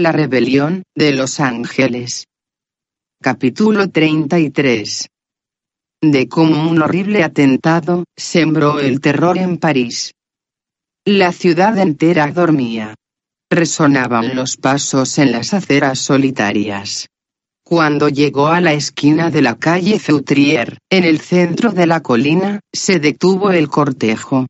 La rebelión de los ángeles. Capítulo 33. De cómo un horrible atentado sembró el terror en París. La ciudad entera dormía. Resonaban los pasos en las aceras solitarias. Cuando llegó a la esquina de la calle Feutrier, en el centro de la colina, se detuvo el cortejo.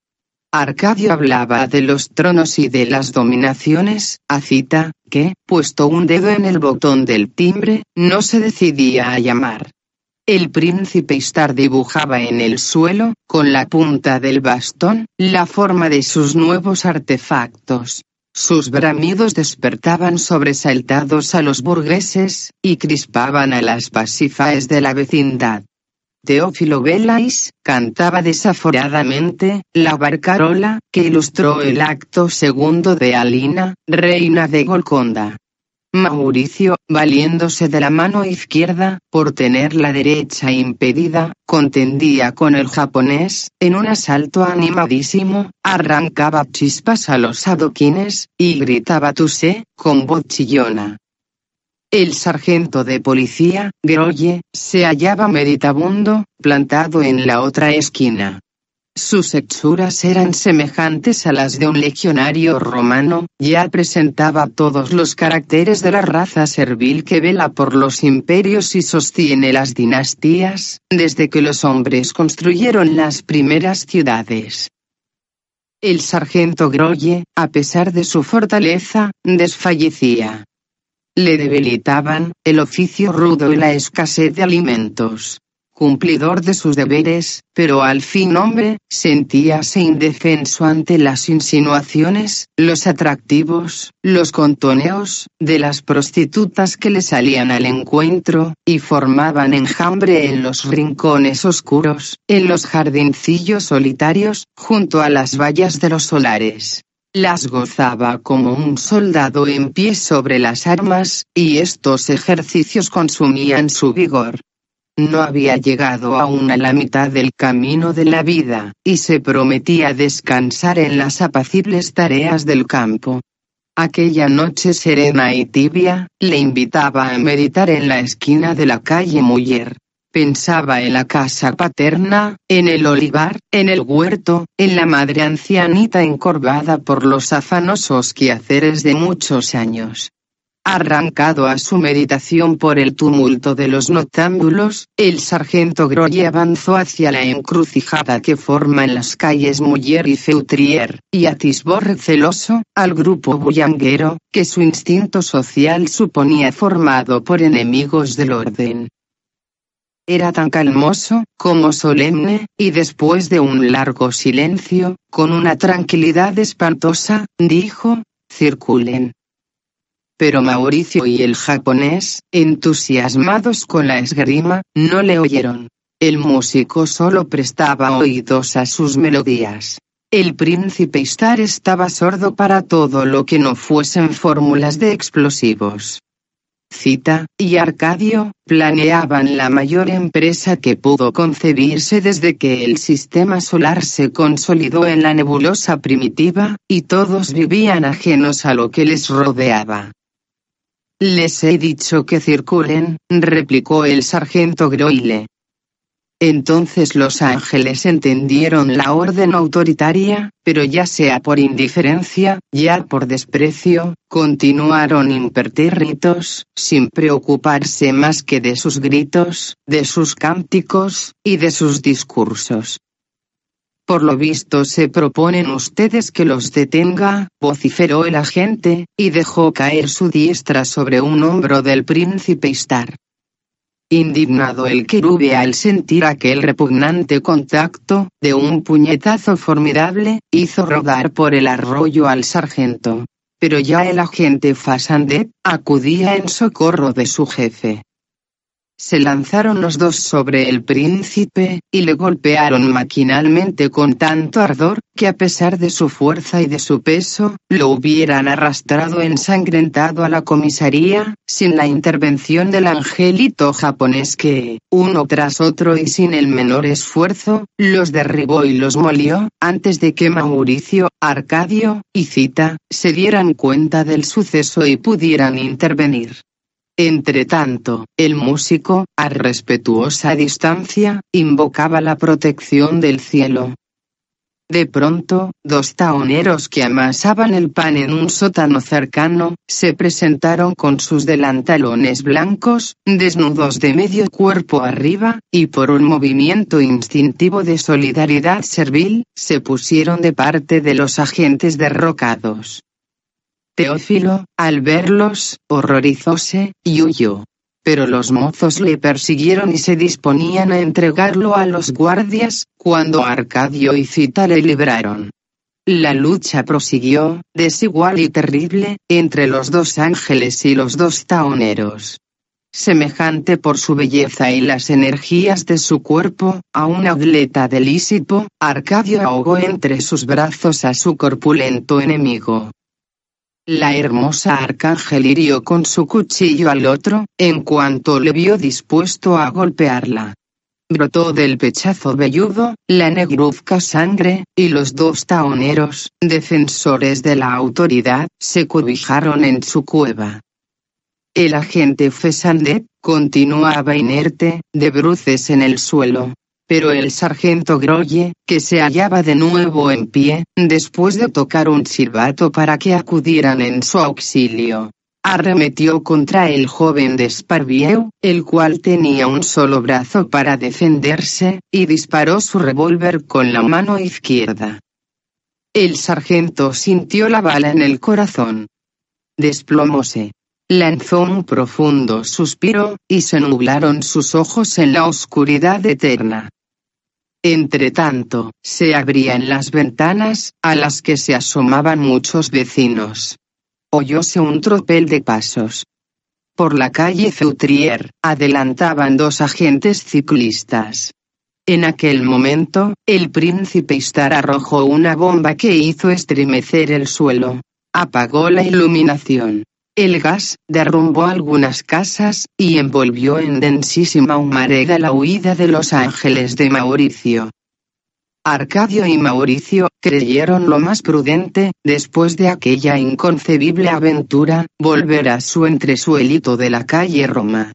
Arcadio hablaba de los tronos y de las dominaciones, a cita, que, puesto un dedo en el botón del timbre, no se decidía a llamar. El príncipe Istar dibujaba en el suelo, con la punta del bastón, la forma de sus nuevos artefactos. Sus bramidos despertaban sobresaltados a los burgueses, y crispaban a las pasifaes de la vecindad. Teófilo Velais, cantaba desaforadamente, la barcarola, que ilustró el acto segundo de Alina, reina de Golconda. Mauricio, valiéndose de la mano izquierda, por tener la derecha impedida, contendía con el japonés, en un asalto animadísimo, arrancaba chispas a los adoquines, y gritaba sé, con voz chillona. El sargento de policía, Groye, se hallaba meditabundo, plantado en la otra esquina. Sus hechuras eran semejantes a las de un legionario romano, ya presentaba todos los caracteres de la raza servil que vela por los imperios y sostiene las dinastías, desde que los hombres construyeron las primeras ciudades. El sargento Groye, a pesar de su fortaleza, desfallecía le debilitaban, el oficio rudo y la escasez de alimentos. Cumplidor de sus deberes, pero al fin hombre, sentíase indefenso ante las insinuaciones, los atractivos, los contoneos, de las prostitutas que le salían al encuentro, y formaban enjambre en los rincones oscuros, en los jardincillos solitarios, junto a las vallas de los solares. Las gozaba como un soldado en pie sobre las armas, y estos ejercicios consumían su vigor. No había llegado aún a la mitad del camino de la vida, y se prometía descansar en las apacibles tareas del campo. Aquella noche serena y tibia, le invitaba a meditar en la esquina de la calle Muller. Pensaba en la casa paterna, en el olivar, en el huerto, en la madre ancianita encorvada por los afanosos quehaceres de muchos años. Arrancado a su meditación por el tumulto de los notámbulos, el sargento Groye avanzó hacia la encrucijada que forman las calles Muller y Feutrier, y atisbó receloso, al grupo bullanguero, que su instinto social suponía formado por enemigos del orden. Era tan calmoso, como solemne, y después de un largo silencio, con una tranquilidad espantosa, dijo, circulen. Pero Mauricio y el japonés, entusiasmados con la esgrima, no le oyeron. El músico solo prestaba oídos a sus melodías. El príncipe Istar estaba sordo para todo lo que no fuesen fórmulas de explosivos. Cita, y Arcadio, planeaban la mayor empresa que pudo concebirse desde que el sistema solar se consolidó en la nebulosa primitiva, y todos vivían ajenos a lo que les rodeaba. Les he dicho que circulen, replicó el sargento Groile. Entonces los ángeles entendieron la orden autoritaria, pero ya sea por indiferencia, ya por desprecio, continuaron impertérritos, sin preocuparse más que de sus gritos, de sus cánticos, y de sus discursos. Por lo visto se proponen ustedes que los detenga, vociferó el agente, y dejó caer su diestra sobre un hombro del príncipe Istar. Indignado el querube al sentir aquel repugnante contacto, de un puñetazo formidable, hizo rodar por el arroyo al sargento. Pero ya el agente Fasandet, acudía en socorro de su jefe. Se lanzaron los dos sobre el príncipe, y le golpearon maquinalmente con tanto ardor, que a pesar de su fuerza y de su peso, lo hubieran arrastrado ensangrentado a la comisaría, sin la intervención del angelito japonés que, uno tras otro y sin el menor esfuerzo, los derribó y los molió, antes de que Mauricio, Arcadio, y Cita, se dieran cuenta del suceso y pudieran intervenir. Entretanto, el músico, a respetuosa distancia, invocaba la protección del cielo. De pronto, dos taoneros que amasaban el pan en un sótano cercano, se presentaron con sus delantalones blancos, desnudos de medio cuerpo arriba, y por un movimiento instintivo de solidaridad servil, se pusieron de parte de los agentes derrocados. Teófilo, al verlos, horrorizóse, y huyó. Pero los mozos le persiguieron y se disponían a entregarlo a los guardias, cuando Arcadio y Cita le libraron. La lucha prosiguió, desigual y terrible, entre los dos ángeles y los dos taoneros. Semejante por su belleza y las energías de su cuerpo, a una atleta de Lísipo, Arcadio ahogó entre sus brazos a su corpulento enemigo. La hermosa arcángel hirió con su cuchillo al otro, en cuanto le vio dispuesto a golpearla. Brotó del pechazo velludo, la negruzca sangre, y los dos taoneros, defensores de la autoridad, se cobijaron en su cueva. El agente Fesandet, continuaba inerte, de bruces en el suelo, pero el sargento Groye, que se hallaba de nuevo en pie, después de tocar un silbato para que acudieran en su auxilio, arremetió contra el joven de Sparvieu, el cual tenía un solo brazo para defenderse, y disparó su revólver con la mano izquierda. El sargento sintió la bala en el corazón. Desplomóse. Lanzó un profundo suspiro, y se nublaron sus ojos en la oscuridad eterna. Entretanto, se abrían las ventanas, a las que se asomaban muchos vecinos. Oyóse un tropel de pasos. Por la calle Feutrier, adelantaban dos agentes ciclistas. En aquel momento, el príncipe Istar arrojó una bomba que hizo estremecer el suelo. Apagó la iluminación. El gas derrumbó algunas casas, y envolvió en densísima humareda la huida de los ángeles de Mauricio. Arcadio y Mauricio creyeron lo más prudente, después de aquella inconcebible aventura, volver a su entresuelito de la calle Roma.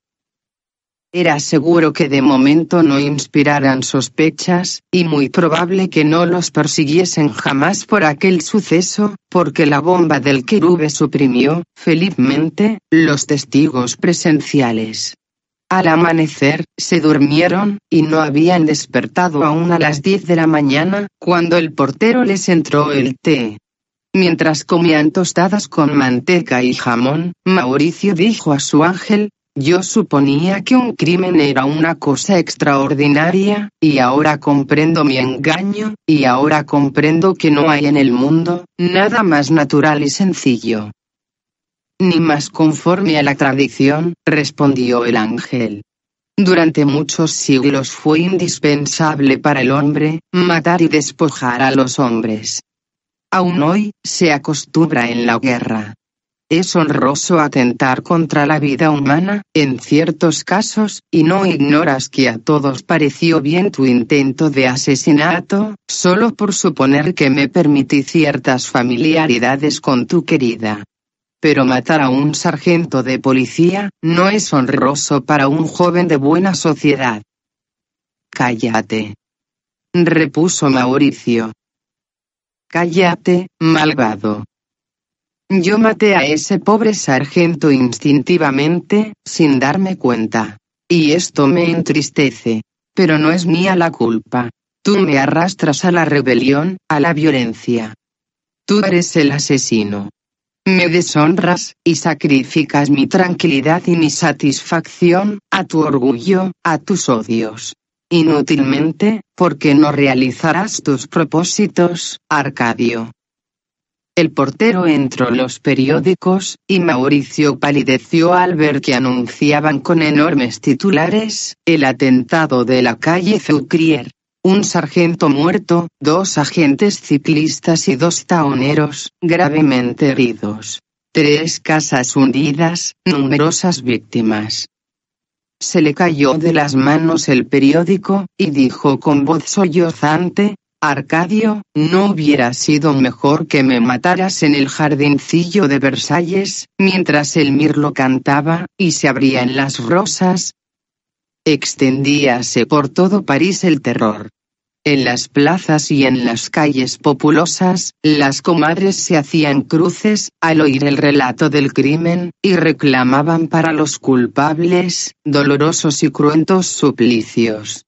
Era seguro que de momento no inspiraran sospechas, y muy probable que no los persiguiesen jamás por aquel suceso, porque la bomba del querube suprimió, felizmente, los testigos presenciales. Al amanecer, se durmieron, y no habían despertado aún a las diez de la mañana, cuando el portero les entró el té. Mientras comían tostadas con manteca y jamón, Mauricio dijo a su ángel, yo suponía que un crimen era una cosa extraordinaria, y ahora comprendo mi engaño, y ahora comprendo que no hay en el mundo, nada más natural y sencillo. Ni más conforme a la tradición, respondió el ángel. Durante muchos siglos fue indispensable para el hombre, matar y despojar a los hombres. Aún hoy, se acostumbra en la guerra. Es honroso atentar contra la vida humana, en ciertos casos, y no ignoras que a todos pareció bien tu intento de asesinato, solo por suponer que me permití ciertas familiaridades con tu querida. Pero matar a un sargento de policía, no es honroso para un joven de buena sociedad. Cállate. Repuso Mauricio. Cállate, malvado. Yo maté a ese pobre sargento instintivamente, sin darme cuenta. Y esto me entristece. Pero no es mía la culpa. Tú me arrastras a la rebelión, a la violencia. Tú eres el asesino. Me deshonras, y sacrificas mi tranquilidad y mi satisfacción, a tu orgullo, a tus odios. Inútilmente, porque no realizarás tus propósitos, Arcadio. El portero entró los periódicos, y Mauricio palideció al ver que anunciaban con enormes titulares, el atentado de la calle Feucrier. Un sargento muerto, dos agentes ciclistas y dos taoneros, gravemente heridos. Tres casas hundidas, numerosas víctimas. Se le cayó de las manos el periódico, y dijo con voz sollozante, Arcadio, ¿no hubiera sido mejor que me mataras en el jardincillo de Versalles, mientras el mirlo cantaba, y se abrían las rosas? Extendíase por todo París el terror. En las plazas y en las calles populosas, las comadres se hacían cruces, al oír el relato del crimen, y reclamaban para los culpables, dolorosos y cruentos suplicios.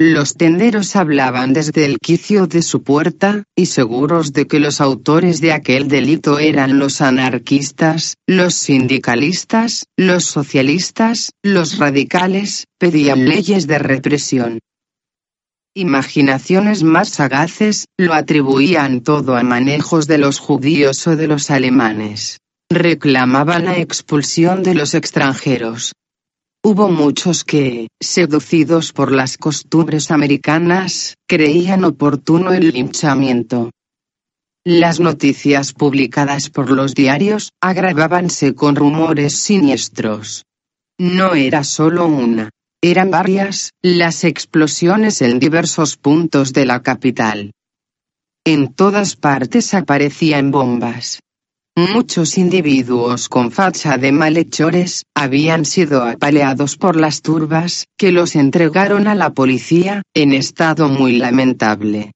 Los tenderos hablaban desde el quicio de su puerta, y seguros de que los autores de aquel delito eran los anarquistas, los sindicalistas, los socialistas, los radicales, pedían leyes de represión. Imaginaciones más sagaces, lo atribuían todo a manejos de los judíos o de los alemanes. Reclamaban la expulsión de los extranjeros, Hubo muchos que, seducidos por las costumbres americanas, creían oportuno el linchamiento. Las noticias publicadas por los diarios agravábanse con rumores siniestros. No era solo una, eran varias, las explosiones en diversos puntos de la capital. En todas partes aparecían bombas, Muchos individuos con facha de malhechores, habían sido apaleados por las turbas, que los entregaron a la policía, en estado muy lamentable.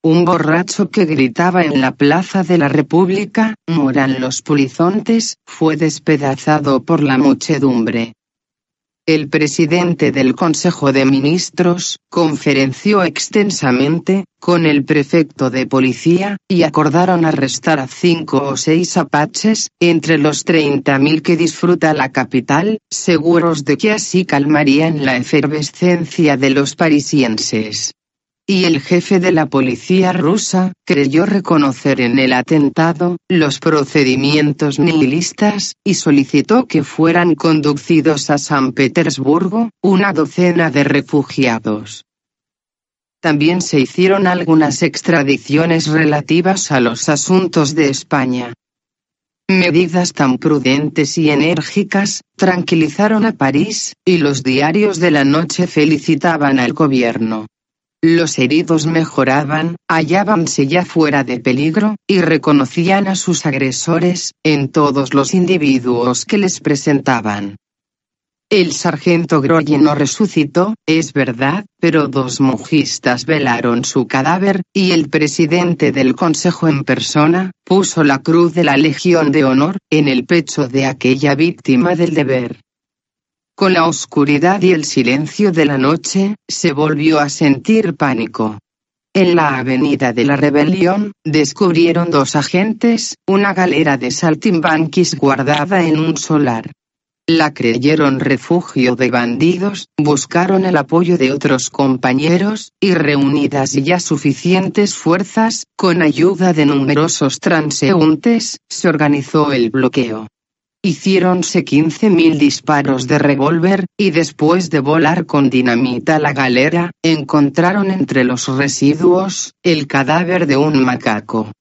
Un borracho que gritaba en la plaza de la República, moran los polizontes, fue despedazado por la muchedumbre. El presidente del Consejo de Ministros, conferenció extensamente, con el prefecto de policía, y acordaron arrestar a cinco o seis apaches, entre los 30.000 que disfruta la capital, seguros de que así calmarían la efervescencia de los parisienses y el jefe de la policía rusa, creyó reconocer en el atentado, los procedimientos nihilistas, y solicitó que fueran conducidos a San Petersburgo, una docena de refugiados. También se hicieron algunas extradiciones relativas a los asuntos de España. Medidas tan prudentes y enérgicas, tranquilizaron a París, y los diarios de la noche felicitaban al gobierno. Los heridos mejoraban, hallábanse ya fuera de peligro, y reconocían a sus agresores, en todos los individuos que les presentaban. El sargento Groye no resucitó, es verdad, pero dos mujistas velaron su cadáver, y el presidente del consejo en persona, puso la cruz de la Legión de Honor, en el pecho de aquella víctima del deber. Con la oscuridad y el silencio de la noche, se volvió a sentir pánico. En la avenida de la Rebelión, descubrieron dos agentes, una galera de saltimbanquis guardada en un solar. La creyeron refugio de bandidos, buscaron el apoyo de otros compañeros, y reunidas ya suficientes fuerzas, con ayuda de numerosos transeúntes, se organizó el bloqueo. Hiciéronse 15.000 disparos de revólver, y después de volar con dinamita la galera, encontraron entre los residuos, el cadáver de un macaco.